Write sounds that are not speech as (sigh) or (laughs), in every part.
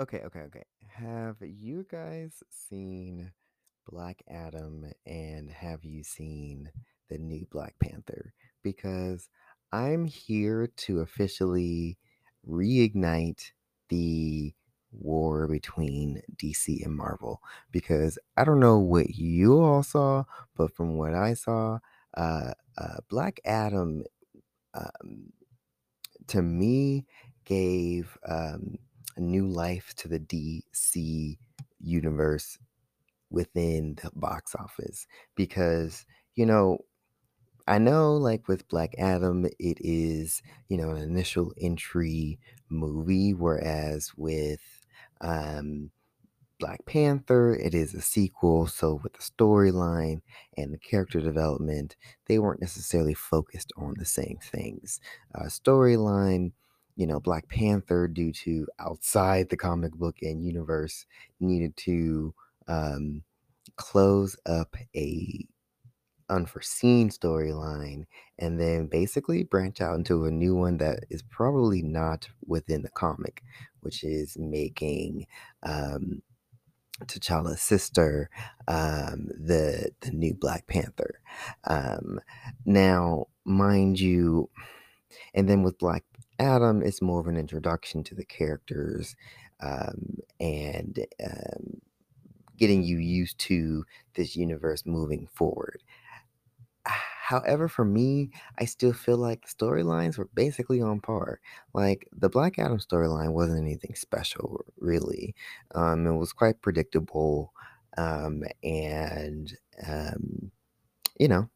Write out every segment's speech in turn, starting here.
Okay, okay, okay. Have you guys seen Black Adam and have you seen the new Black Panther? Because I'm here to officially reignite the war between DC and Marvel. Because I don't know what you all saw, but from what I saw, uh, uh Black Adam um, to me gave um, new life to the DC universe within the box office because you know I know like with Black Adam it is you know an initial entry movie whereas with um Black Panther, it is a sequel, so with the storyline and the character development, they weren't necessarily focused on the same things. Uh, storyline, you know, Black Panther, due to outside the comic book and universe, needed to um, close up a unforeseen storyline and then basically branch out into a new one that is probably not within the comic, which is making um, T'Challa's sister, um, the the new Black Panther. Um, now, mind you, and then with Black Adam, is more of an introduction to the characters um, and um, getting you used to this universe moving forward. However, for me, I still feel like the storylines were basically on par. Like the Black Adam storyline wasn't anything special, really. Um, it was quite predictable, um, and um, you know,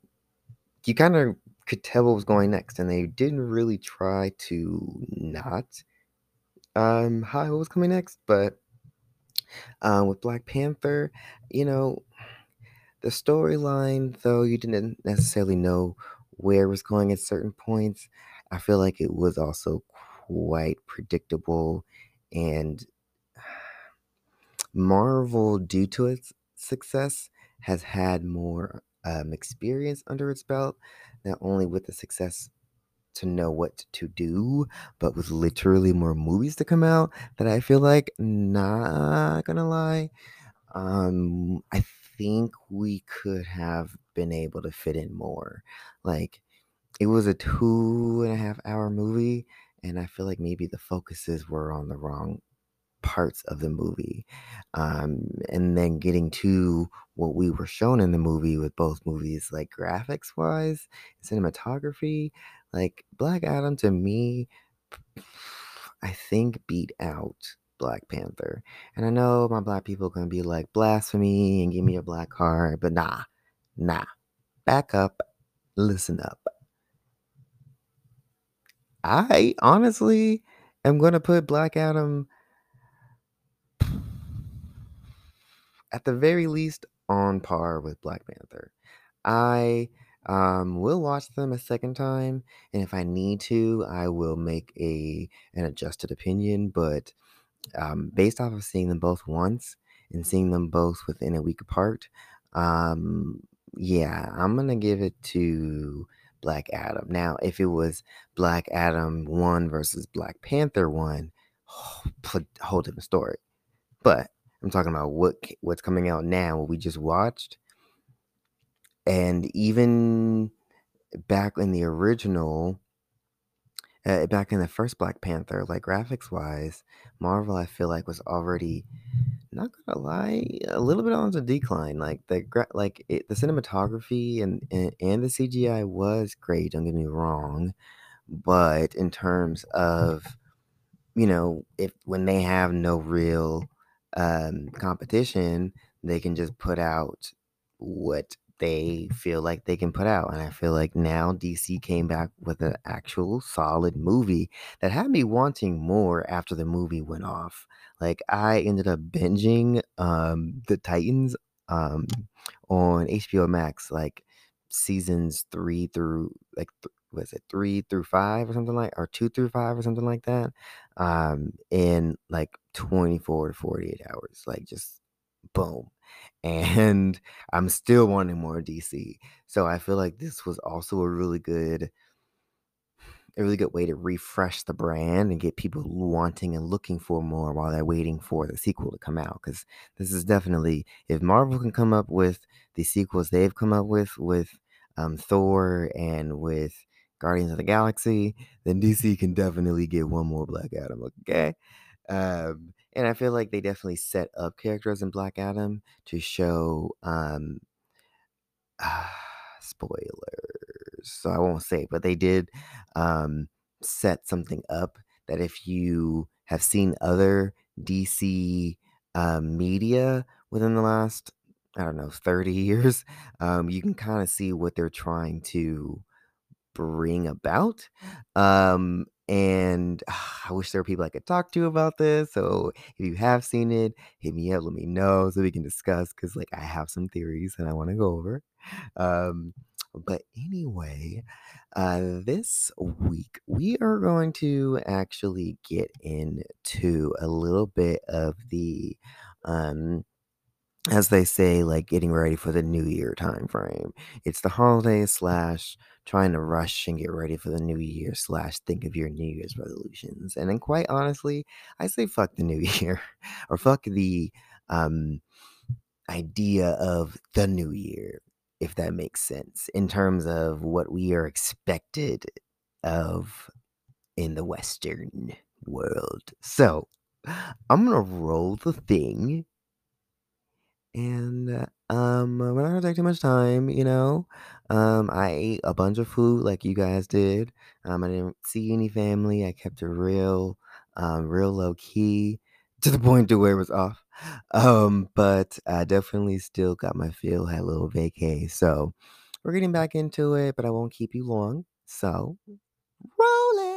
you kind of could tell what was going next, and they didn't really try to not um, hide what was coming next. But um, with Black Panther, you know, the storyline, though you didn't necessarily know where it was going at certain points, I feel like it was also quite predictable. And Marvel, due to its success, has had more um, experience under its belt, not only with the success to know what to do, but with literally more movies to come out that I feel like, not gonna lie, um, I think we could have been able to fit in more. Like, it was a two and a half hour movie, and I feel like maybe the focuses were on the wrong parts of the movie. Um, and then getting to what we were shown in the movie with both movies, like graphics wise, cinematography, like Black Adam to me, (sighs) I think beat out Black Panther. And I know my black people are gonna be like blasphemy and give me a black card, but nah, nah. Back up, listen up. I honestly am gonna put Black Adam at the very least on par with Black Panther. I um, will watch them a second time, and if I need to, I will make a an adjusted opinion. But um, based off of seeing them both once and seeing them both within a week apart, um, yeah, I'm gonna give it to Black Adam. Now, if it was Black Adam one versus Black Panther one, (sighs) whole different story. But I'm talking about what what's coming out now, what we just watched. And even back in the original, uh, back in the first Black Panther, like graphics wise, Marvel I feel like was already not gonna lie, a little bit on the decline. Like the like it, the cinematography and, and and the CGI was great. Don't get me wrong, but in terms of you know, if when they have no real um, competition, they can just put out what they feel like they can put out. And I feel like now DC came back with an actual solid movie that had me wanting more after the movie went off. Like I ended up binging um, the Titans um, on HBO Max, like seasons three through like th- was it three through five or something like or two through five or something like that um in like 24 to 48 hours like just boom (laughs) and i'm still wanting more dc so i feel like this was also a really good a really good way to refresh the brand and get people wanting and looking for more while they're waiting for the sequel to come out. Because this is definitely, if Marvel can come up with the sequels they've come up with, with um, Thor and with Guardians of the Galaxy, then DC can definitely get one more Black Adam, okay? Um, and I feel like they definitely set up characters in Black Adam to show um, (sighs) spoilers, so I won't say, but they did um, set something up that if you have seen other DC um, media within the last, I don't know, 30 (laughs) years, um, you can kind of see what they're trying to bring about. Um, and uh, (sighs) I wish there were people I could talk to about this. So if you have seen it, hit me up, let me know so we can discuss because like I have some theories that I want to go over. Um, but anyway, uh, this week we are going to actually get into a little bit of the um as they say, like getting ready for the new year time frame. It's the holiday slash trying to rush and get ready for the new year slash think of your New Year's resolutions. And then quite honestly, I say fuck the new (laughs) year or fuck the um idea of the new year, if that makes sense, in terms of what we are expected of in the Western world. So I'm gonna roll the thing and, um, we're not gonna take too much time, you know? Um, I ate a bunch of food like you guys did. Um, I didn't see any family. I kept it real, um, real low key to the point to where it was off. Um, but I definitely still got my feel, had a little vacay. So we're getting back into it, but I won't keep you long. So roll it.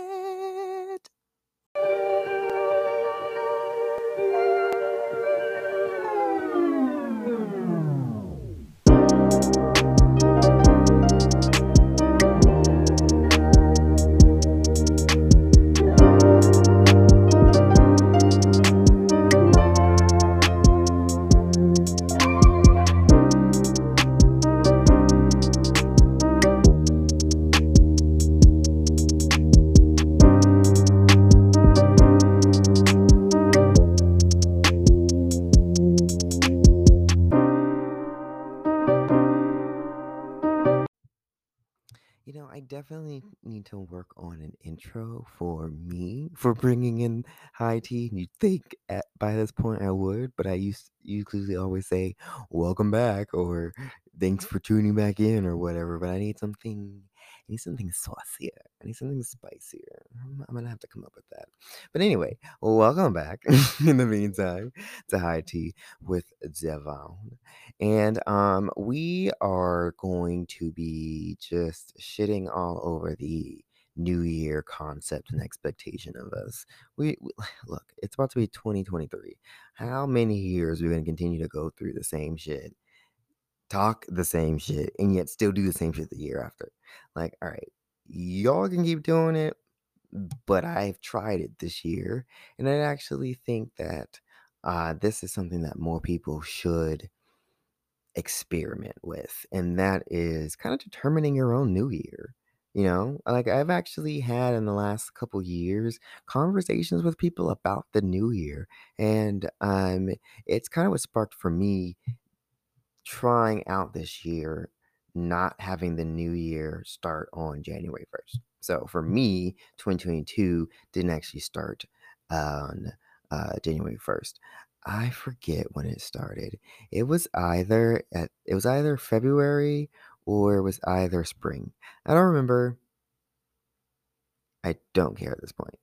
To work on an intro for me for bringing in high tea. And you'd think at by this point I would, but I used usually always say "Welcome back" or "Thanks mm-hmm. for tuning back in" or whatever. But I need something. I need something saucier. I need something spicier. I'm, I'm gonna have to come up with that. But anyway, welcome back. (laughs) in the meantime, to high tea with Devon. And um, we are going to be just shitting all over the new year concept and expectation of us. We, we (sighs) look, it's about to be 2023. How many years are we going to continue to go through the same shit, talk the same shit, and yet still do the same shit the year after? Like, all right, y'all can keep doing it, but I've tried it this year, and I actually think that uh, this is something that more people should experiment with, and that is kind of determining your own new year. You know, like I've actually had in the last couple years conversations with people about the new year, and um, it's kind of what sparked for me trying out this year, not having the new year start on January 1st. So for me, 2022 didn't actually start on uh, January 1st. I forget when it started. It was either at it was either February or it was either spring. I don't remember. I don't care at this point.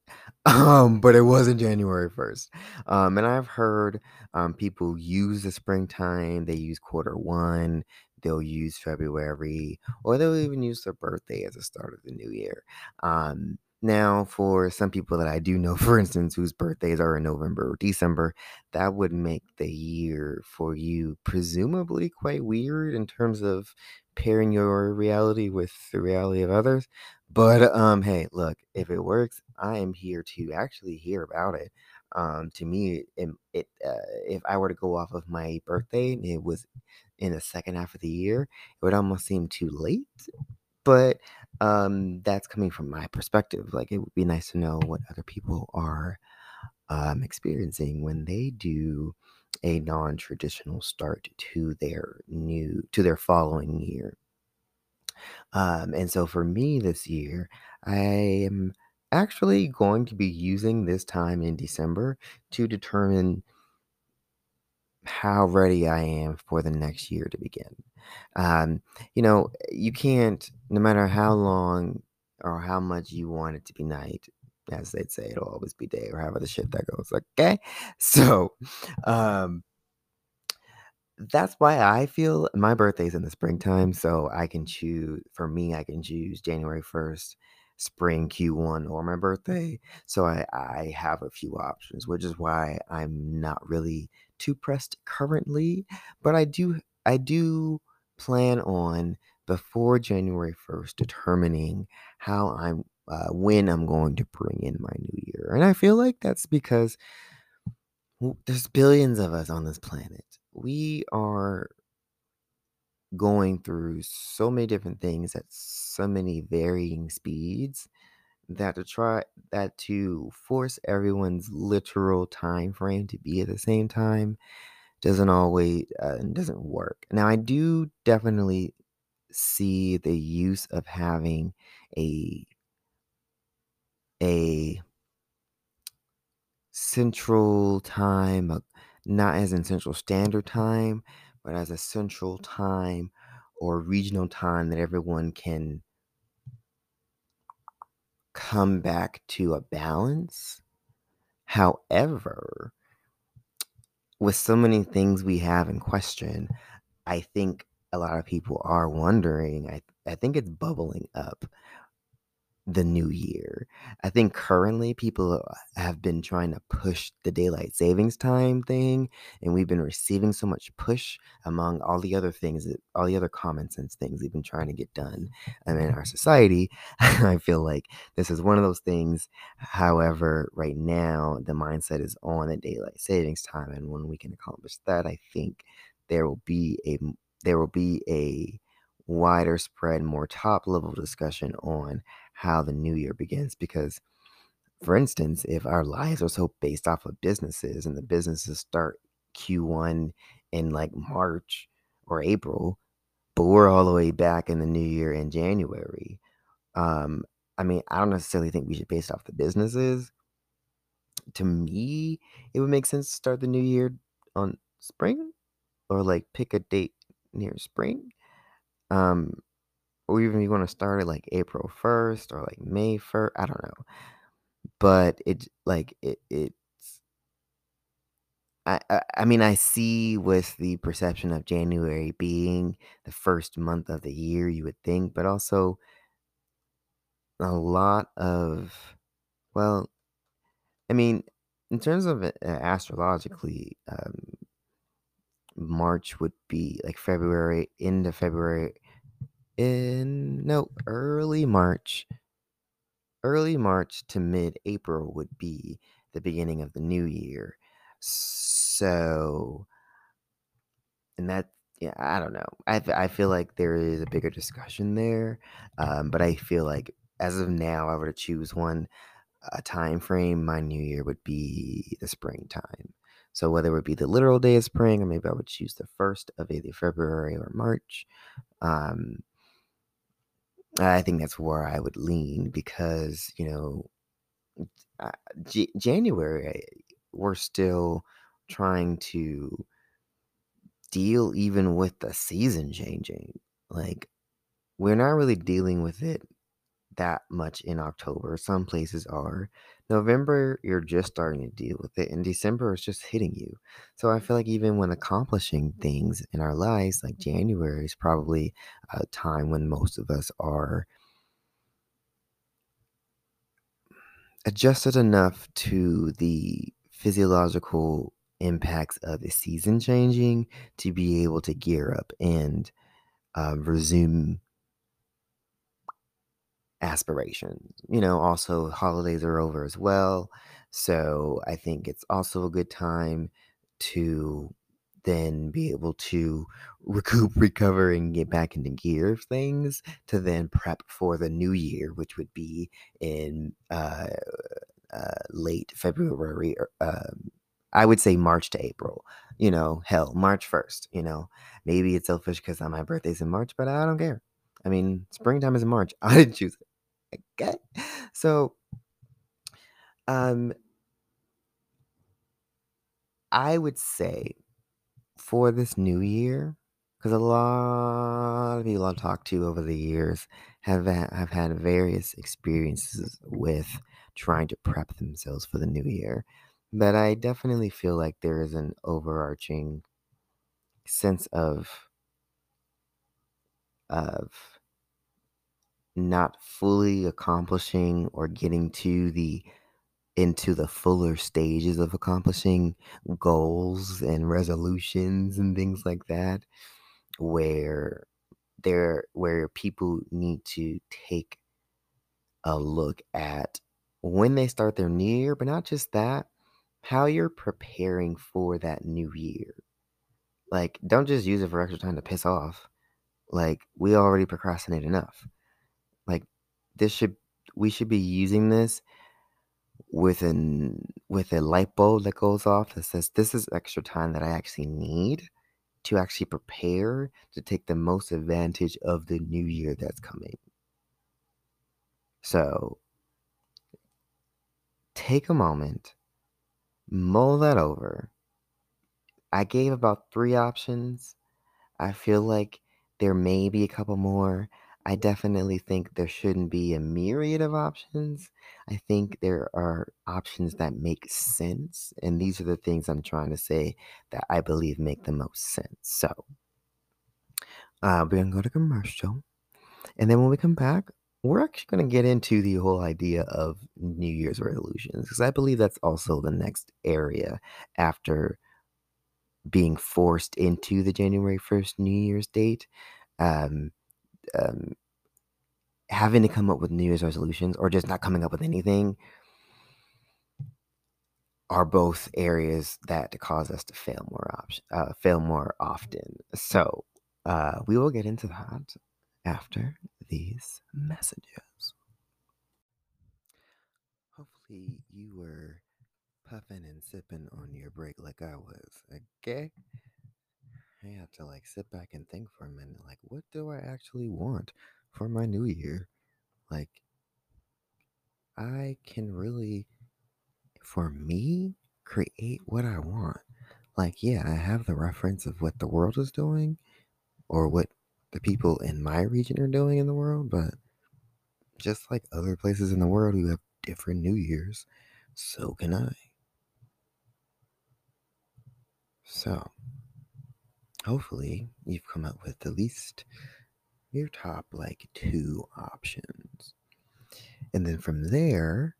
Um, but it wasn't January 1st. Um, and I've heard um, people use the springtime, they use quarter one, they'll use February, or they'll even use their birthday as the start of the new year. Um, now, for some people that I do know, (laughs) for instance, whose birthdays are in November or December, that would make the year for you presumably quite weird in terms of pairing your reality with the reality of others. But um, hey, look, if it works, I am here to actually hear about it. Um, to me, it, it uh, if I were to go off of my birthday and it was in the second half of the year, it would almost seem too late but um, that's coming from my perspective. Like, it would be nice to know what other people are um, experiencing when they do a non-traditional start to their new to their following year. Um, and so for me this year, I am actually going to be using this time in December to determine how ready I am for the next year to begin. Um, you know, you can't, no matter how long or how much you want it to be night, as they'd say, it'll always be day or however the shit that goes. Okay. (laughs) So, um, that's why I feel my birthday's in the springtime, so I can choose for me, I can choose January 1st, spring Q1, or my birthday. So I, I have a few options, which is why I'm not really too pressed currently. But I do I do plan on before January 1st determining how I'm uh, when I'm going to bring in my new year. And I feel like that's because there's billions of us on this planet. We are going through so many different things at so many varying speeds that to try that to force everyone's literal time frame to be at the same time doesn't always uh, doesn't work. Now I do definitely see the use of having a a central time, uh, not as in central standard time, but as a central time or regional time that everyone can come back to a balance. However, with so many things we have in question, I think a lot of people are wondering. I, I think it's bubbling up the new year. I think currently people uh, have been trying to push the daylight savings time thing, and we've been receiving so much push among all the other things, that, all the other common sense things we've been trying to get done um, in our (laughs) society. (laughs) I feel like this is one of those things. However, right now the mindset is on the daylight savings time, and when we can accomplish that, I think there will be a there will be a wider spread, more top level discussion on how the new year begins. Because, for instance, if our lives are so based off of businesses and the businesses start Q1 in like March or April, but we're all the way back in the new year in January. Um, I mean, I don't necessarily think we should base off the businesses. To me, it would make sense to start the new year on spring or like pick a date near spring. Um, or even if you want to start it like April 1st or like May 1st, I don't know. But it like it it's I, I I mean I see with the perception of January being the first month of the year you would think, but also a lot of well, I mean in terms of uh, astrologically, um, March would be like February, end of February, in no early March, early March to mid April would be the beginning of the new year. So, and that, yeah, I don't know. I, I feel like there is a bigger discussion there, um, but I feel like as of now, I were to choose one a time frame, my new year would be the springtime. So whether it would be the literal day of spring, or maybe I would choose the first of either February or March. Um, I think that's where I would lean because, you know, uh, January, we're still trying to deal even with the season changing. Like, we're not really dealing with it that much in October. Some places are. November, you're just starting to deal with it, and December is just hitting you. So I feel like even when accomplishing things in our lives, like January is probably a time when most of us are adjusted enough to the physiological impacts of the season changing to be able to gear up and uh, resume aspirations. You know, also holidays are over as well. So I think it's also a good time to then be able to recoup, (laughs) recover, and get back into gear of things to then prep for the new year, which would be in uh, uh, late February. Or, um, I would say March to April. You know, hell, March 1st. You know, maybe it's selfish because my birthday's in March, but I don't care. I mean, springtime is in March. (laughs) I didn't choose it. Okay. So, um, I would say for this new year, because a lot of people I've talked to over the years have have had various experiences with trying to prep themselves for the new year. But I definitely feel like there is an overarching sense of of not fully accomplishing or getting to the into the fuller stages of accomplishing goals and resolutions and things like that where there where people need to take a look at when they start their new year but not just that how you're preparing for that new year. Like don't just use it for extra time to piss off. Like we already procrastinate enough this should we should be using this with an with a light bulb that goes off that says this is extra time that I actually need to actually prepare to take the most advantage of the new year that's coming. So take a moment, mull that over. I gave about three options. I feel like there may be a couple more. I definitely think there shouldn't be a myriad of options. I think there are options that make sense. And these are the things I'm trying to say that I believe make the most sense. So, uh, we're going to go to commercial. And then when we come back, we're actually going to get into the whole idea of New Year's resolutions because I believe that's also the next area after being forced into the January 1st New Year's date. Um, um, having to come up with New Year's resolutions or just not coming up with anything are both areas that cause us to fail more option, uh, fail more often. So uh, we will get into that after these messages. Hopefully, you were puffing and sipping on your break like I was. Okay. I had to like sit back and think for a minute like, what do I actually want for my new year? Like, I can really, for me, create what I want. Like, yeah, I have the reference of what the world is doing or what the people in my region are doing in the world, but just like other places in the world who have different New Year's, so can I. So, hopefully, you've come up with at least your top like two options. And then from there,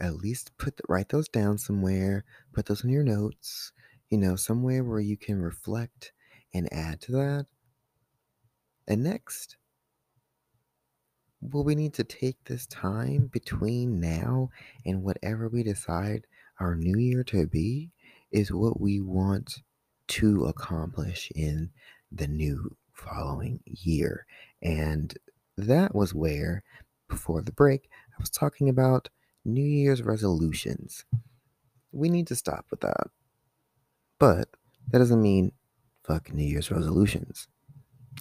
at least put write those down somewhere, put those in your notes, you know, somewhere where you can reflect and add to that. And next, will we need to take this time between now and whatever we decide our new year to be is what we want to accomplish in the new following year. And that was where, before the break, I was talking about New Year's resolutions. We need to stop with that. But that doesn't mean fuck New Year's resolutions.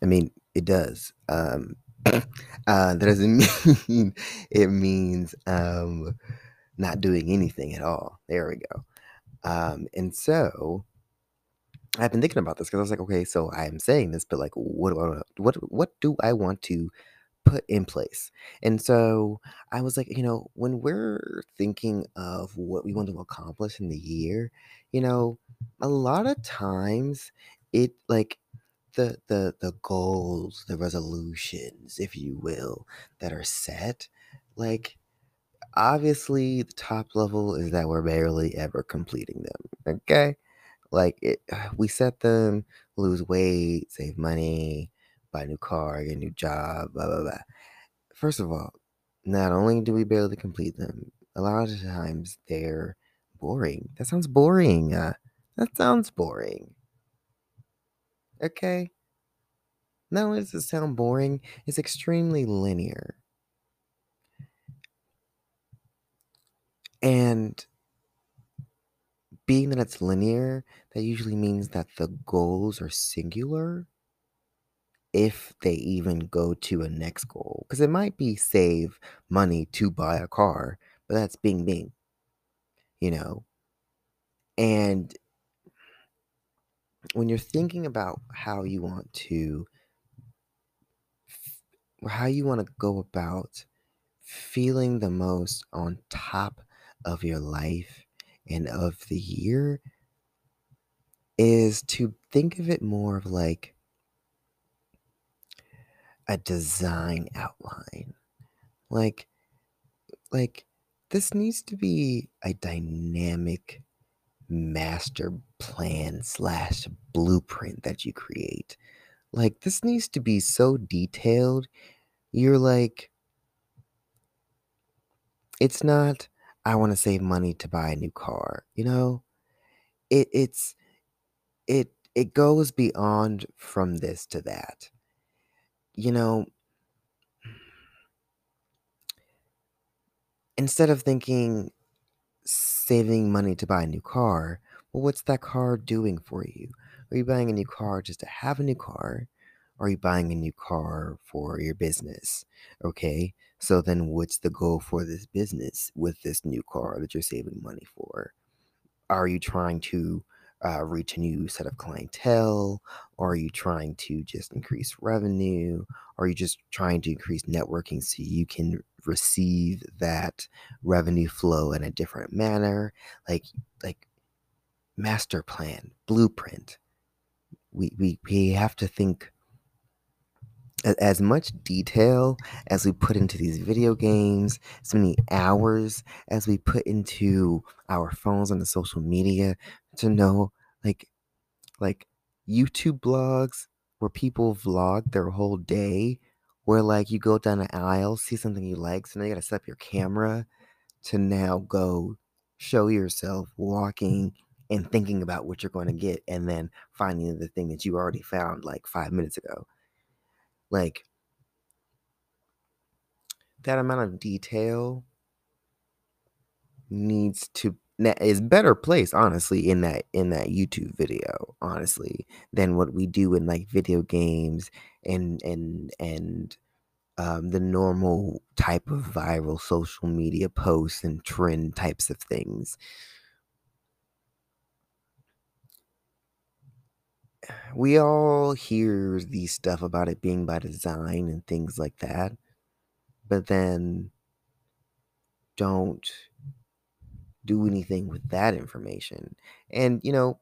I mean, it does. Um, (coughs) uh, that doesn't (laughs) mean it means um, not doing anything at all. There we go. Um, and so I've been thinking about this because I was like, okay, so I'm saying this, but like, what do I, what what do I want to put in place? And so I was like, you know, when we're thinking of what we want to accomplish in the year, you know, a lot of times it like the the the goals, the resolutions, if you will, that are set, like obviously the top level is that we're barely ever completing them. Okay? Like it, (sighs) we set them, lose weight, save money, buy a new car, get a new job, blah blah blah. First of all, not only do we barely complete them, a lot of times they're boring. That sounds boring. Uh, that sounds boring. Okay? Not only does it sound boring, it's extremely linear. And being that it's linear, that usually means that the goals are singular if they even go to a next goal. Because it might be save money to buy a car, but that's bing bing, you know? And when you're thinking about how you want to how you want to go about feeling the most on top of your life and of the year is to think of it more of like a design outline. Like like this needs to be a dynamic master plan slash blueprint that you create. Like this needs to be so detailed. You're like it's not I want to save money to buy a new car, you know? It it's it it goes beyond from this to that. You know, instead of thinking saving money to buy a new car, well, what's that car doing for you? Are you buying a new car just to have a new car? Or are you buying a new car for your business? Okay, so then what's the goal for this business with this new car that you're saving money for? Are you trying to uh, reach a new set of clientele? Or are you trying to just increase revenue? Or are you just trying to increase networking so you can receive that revenue flow in a different manner? Like, like master plan, blueprint. We, we, we have to think as much detail as we put into these video games, as many hours as we put into our phones and the social media to know like like YouTube blogs where people vlog their whole day where like you go down an aisle, see something you like, so now you gotta set up your camera to now go show yourself walking and thinking about what you're going to get and then finding the thing that you already found like five minutes ago. Like that amount of detail needs to is better placed honestly in that in that YouTube video honestly than what we do in like video games and and and um, the normal type of viral social media posts and trend types of things. We all hear these stuff about it being by design and things like that, but then don't do anything with that information. And, you know,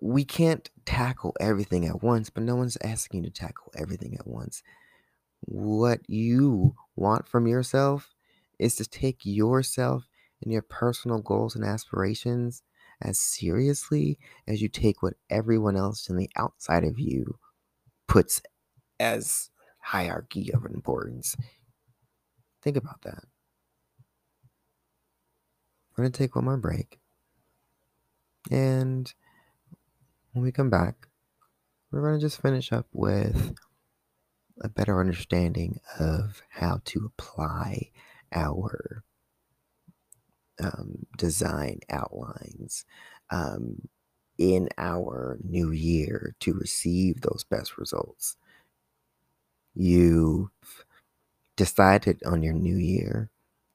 we can't tackle everything at once, but no one's asking you to tackle everything at once. What you want from yourself is to take yourself and your personal goals and aspirations as seriously as you take what everyone else in the outside of you puts as hierarchy of importance. Think about that. We're going to take one more break. And when we come back, we're going to just finish up with a better understanding of how to apply our um, design outlines um, in our new year to receive those best results. You've decided on your new year.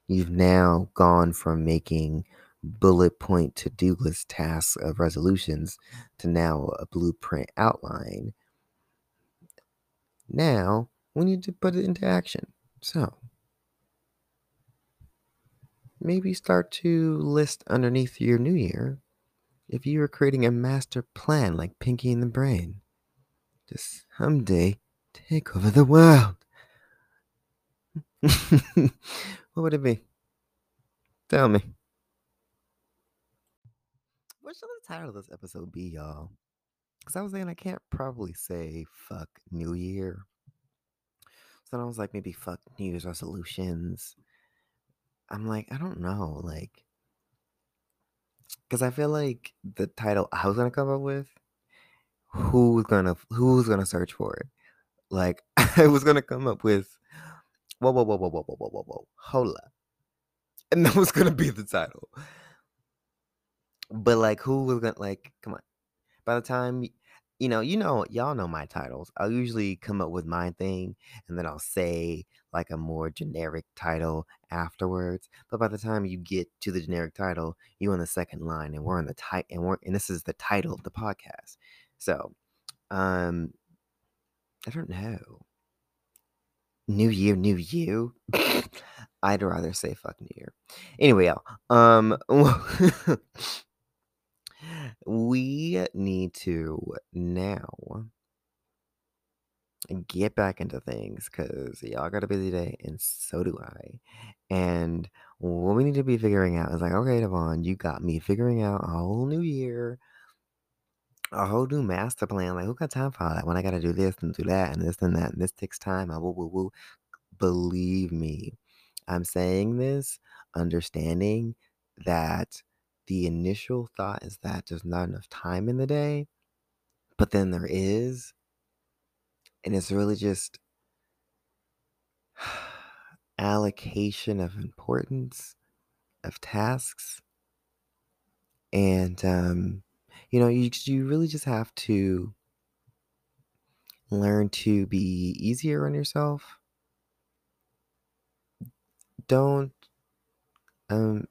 You've now gone from making bullet point to do list tasks of resolutions to now a blueprint outline. Now we need to put it into action. So maybe start to list underneath your new year if you were creating a master plan like Pinky and the Brain. Just someday take over the world. (laughs) what would it be? Tell me. What should the title of this episode be, y'all? Because I was saying I can't probably say fuck New Year. So I was like, maybe fuck New Year's resolutions. I'm like, I don't know. Like, because I feel like the title I was to come up with who's gonna who's gonna search for it? Like (laughs) I was gonna come up with whoa whoa whoa whoa whoa whoa whoa whoa whoa hola, and (laughs) that was gonna be the title. But like, who was gonna like? Come on. By the time you know, you know, y'all know my titles. I'll usually come up with my thing and then I'll say like a more generic title afterwards. But by the time you get to the generic title, you're on the second line and we're on the title and we're and this is the title of the podcast. So, um I don't know. New year, new you. (laughs) I'd rather say fuck new year. Anyway, y'all. Um (laughs) we need to now get back into things because y'all got a busy day and so do I. And what we need to be figuring out is like, okay, Devon, you got me figuring out a whole new year, a whole new master plan. Like, who got time for all that? When I got to do this and do that and this and that, and this takes time. I woo woo woo. Believe me, I'm saying this understanding that the initial thought is that there's not enough time in the day, but then there is. And it's really just (sighs) allocation of importance of tasks. And, um, you know, you, you really just have to learn to be easier on yourself. Don't, um,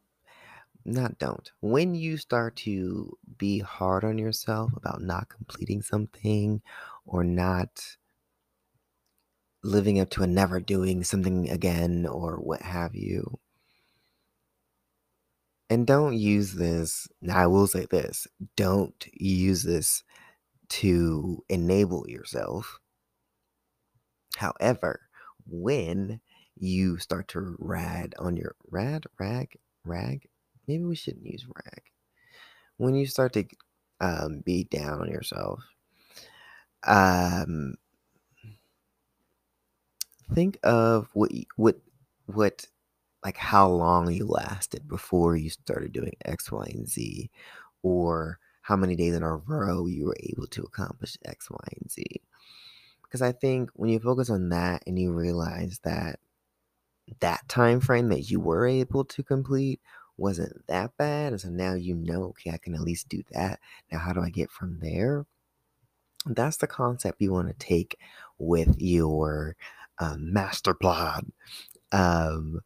not don't. When you start to be hard on yourself about not completing something or not living up to a never doing something again or what have you. And don't use this. Now, I will say this don't use this to enable yourself. However, when you start to rad on your rad, rag, rag, maybe we shouldn't use rag. When you start to um, be down on yourself, um, think of what what what like how long you lasted before you started doing X, Y, and Z, or how many days in a row you were able to accomplish X, Y, and Z. Because I think when you focus on that and you realize that that time frame that you were able to complete wasn't that bad, and so now you know, okay, I can at least do that. Now, how do I get from there? That's the concept you want to take with your um, master plan. Um,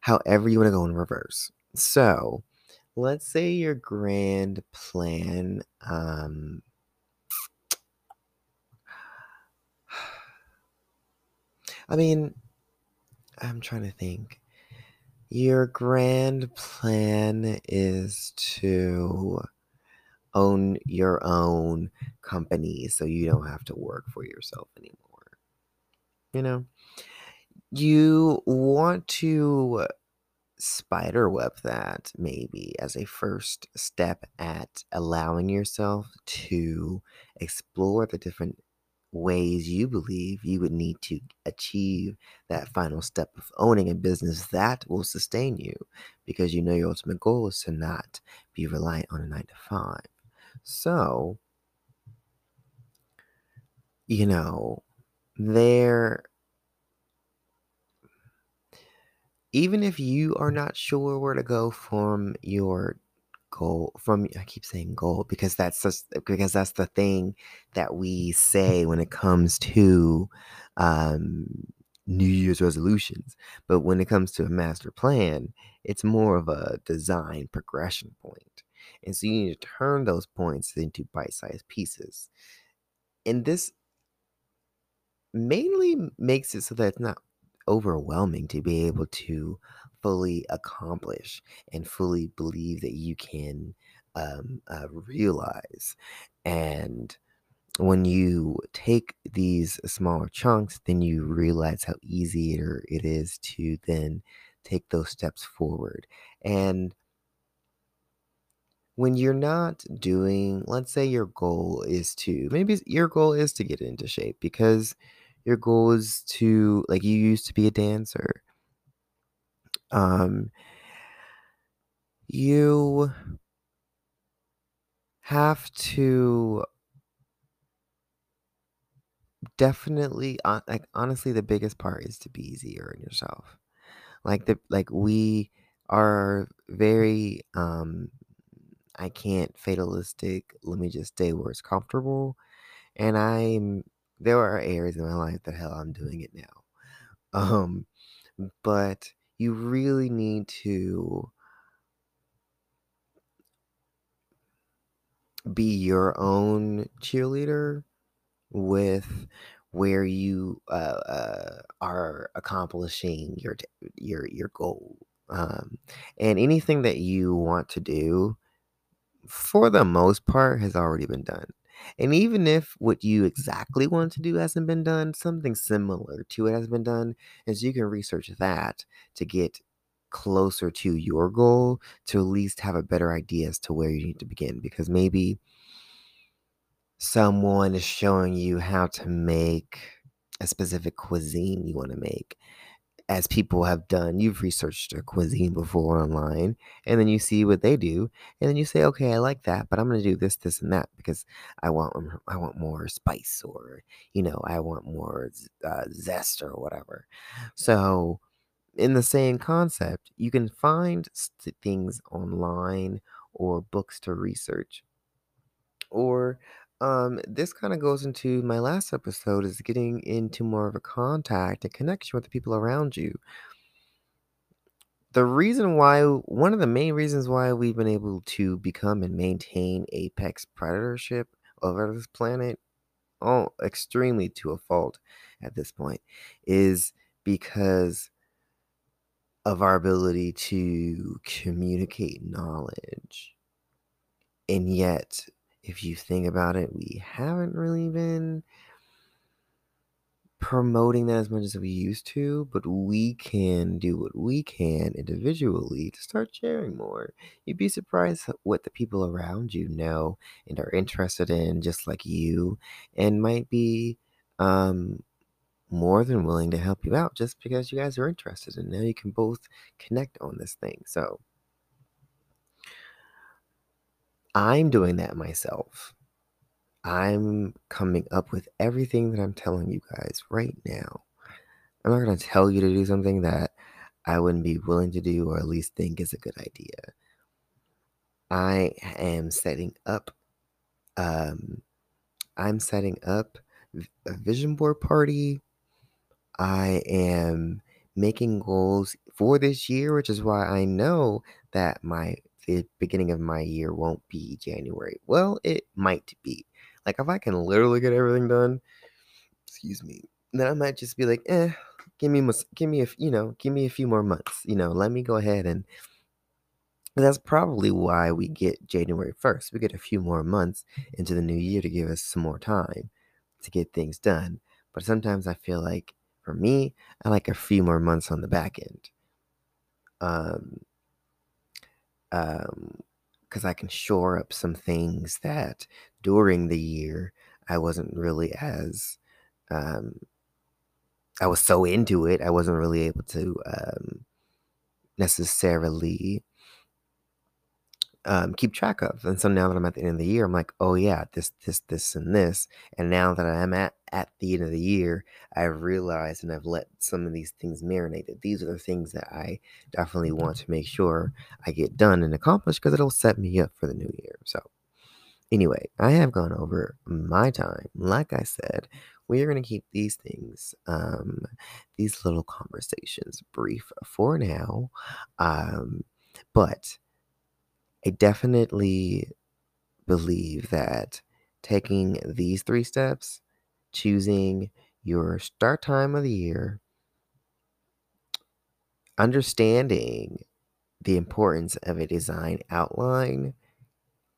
however, you want to go in reverse. So, let's say your grand plan. Um, (sighs) I mean, I'm trying to think. Your grand plan is to own your own company so you don't have to work for yourself anymore. You know, you want to spiderweb that maybe as a first step at allowing yourself to explore the different ways you believe you would need to achieve that final step of owning a business that will sustain you because you know your ultimate goal is to not be reliant on a nine to five. So, you know, there, even if you are not sure where to go from your goal from I keep saying goal because that's just because that's the thing that we say when it comes to um, New Year's resolutions. But when it comes to a master plan, it's more of a design progression. And so you need to turn those points into bite-sized pieces. And this mainly makes it so that it's not overwhelming to be able to fully accomplish and fully believe that you can um, uh, realize. And when you take these smaller chunks, then you realize how easy it is to then take those steps forward. And when you're not doing, let's say your goal is to, maybe your goal is to get into shape because your goal is to, like, you used to be a dancer um, you have to definitely, like, honestly, the biggest part is to be easier on yourself. Like, the like, we are very, um I can't fatalistic, let me just stay where it's comfortable, and I'm there are areas in my life that, hell, I'm doing it now. Um, but you really need to be your own cheerleader with where you uh, uh, are accomplishing your your your goal um, and anything that you want to do for the most part has already been done and even if what you mm-hmm. exactly want to do hasn't been done something similar to it has been done and so you can research that to get closer to your goal to at least have a better idea as to where you need to begin because maybe someone is showing you how to make a specific cuisine you want to make as people have done you've researched a cuisine before online and then you see what they do and then you say okay i like that but i'm going to do this this and that because i want i want more spice or you know i want more uh, zest or whatever. So in the same concept you can find things online or books to research or um, this kind of goes into my last episode is getting into more of a contact and connection with the people around you. The reason why, one of the main reasons why we've been able to become and maintain apex predatorship over this planet, oh, extremely to a fault at this point, is because of our ability to communicate knowledge. And yet, if you think about it, we haven't really been promoting that as much as we used to, but we can do what we can individually to start sharing more. You'd be surprised what the people around you know and are interested in, just like you, and might be um, more than willing to help you out just because you guys are interested. And now you can both connect on this thing. So, I'm doing that myself. I'm coming up with everything that I'm telling you guys right now. I'm not going to tell you to do something that I wouldn't be willing to do or at least think is a good idea. I am setting up um I'm setting up a vision board party. I am making goals for this year, which is why I know that my the beginning of my year won't be January. Well, it might be. Like if I can literally get everything done, excuse me, then I might just be like, eh, give me, give me a, you know, give me a few more months. You know, let me go ahead and. That's probably why we get January 1st. We get a few more months into the new year to give us some more time to get things done. But sometimes I feel like, for me, I like a few more months on the back end. Um, um, because I can shore up some things that during the year I wasn't really as um, I was so into it I wasn't really able to um, necessarily um, keep track of. And so now that I'm at the end of the year, I'm like, oh yeah, this, this, this, and this. And now that I'm at at the end of the year, I've realized and I've let some of these things marinate. That these are the things that I definitely want to make sure I get done and accomplished because it'll set me up for the new year. So. Anyway, I have gone over my time. Like I said, we are going to keep these things, um, these little conversations brief for now. Um, but I definitely believe that taking these three steps, choosing your start time of the year, understanding the importance of a design outline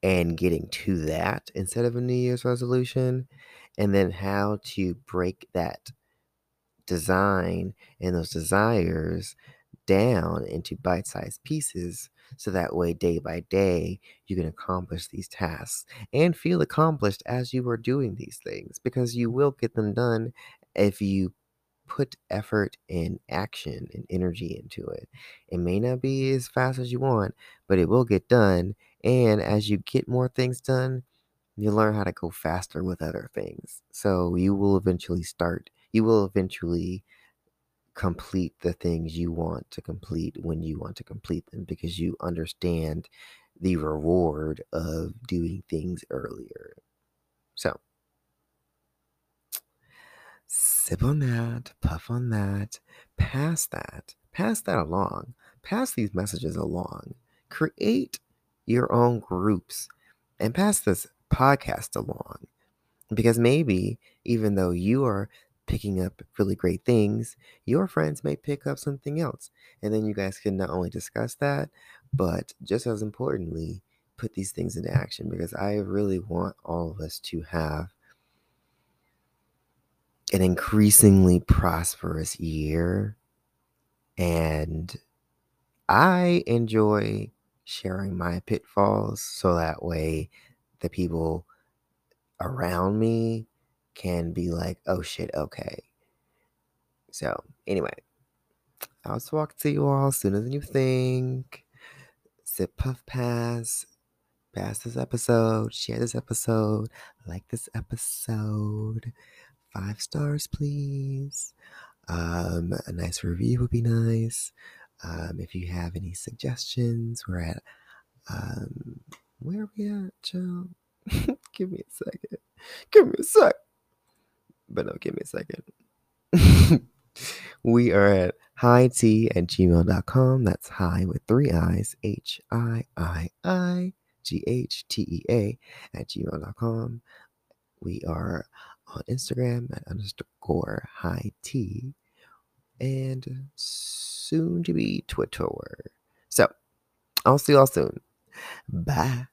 and getting to that instead of a New Year's resolution, and then how to break that design and those desires down into bite sized pieces so that way, day by day, you can accomplish these tasks and feel accomplished as you are doing these things because you will get them done if you put effort and action and energy into it. It may not be as fast as you want, but it will get done. And as you get more things done, you learn how to go faster with other things. So you will eventually start, you will eventually complete the things you want to complete when you want to complete them because you understand the reward of doing things earlier. So, sip on that, puff on that, pass that, pass that along, pass these messages along, create your own groups, and pass this podcast along. Because maybe, even though you are picking up really great things, your friends may pick up something else. And then you guys can not only discuss that, but just as importantly, put these things into action because I really want all of us to have an increasingly prosperous year. And I enjoy sharing my pitfalls so that way the people around me can be like, oh shit, okay. So, anyway, I'll talk to you all sooner than you think. Sip, puff, pass. Pass this episode. Share this episode. Like this episode. Five stars, please. Um, a nice review would be nice. Um, if you have any suggestions, we're at um, where are we at, Joe? (laughs) Give me a second. Give me a sec. But no, give me a second. (laughs) we are at high tea at gmail.com. That's high with three eyes. H I I I G H T E A at gmail.com. We are on Instagram at underscore high tea and soon to be Twitter. So I'll see y'all soon. Bye.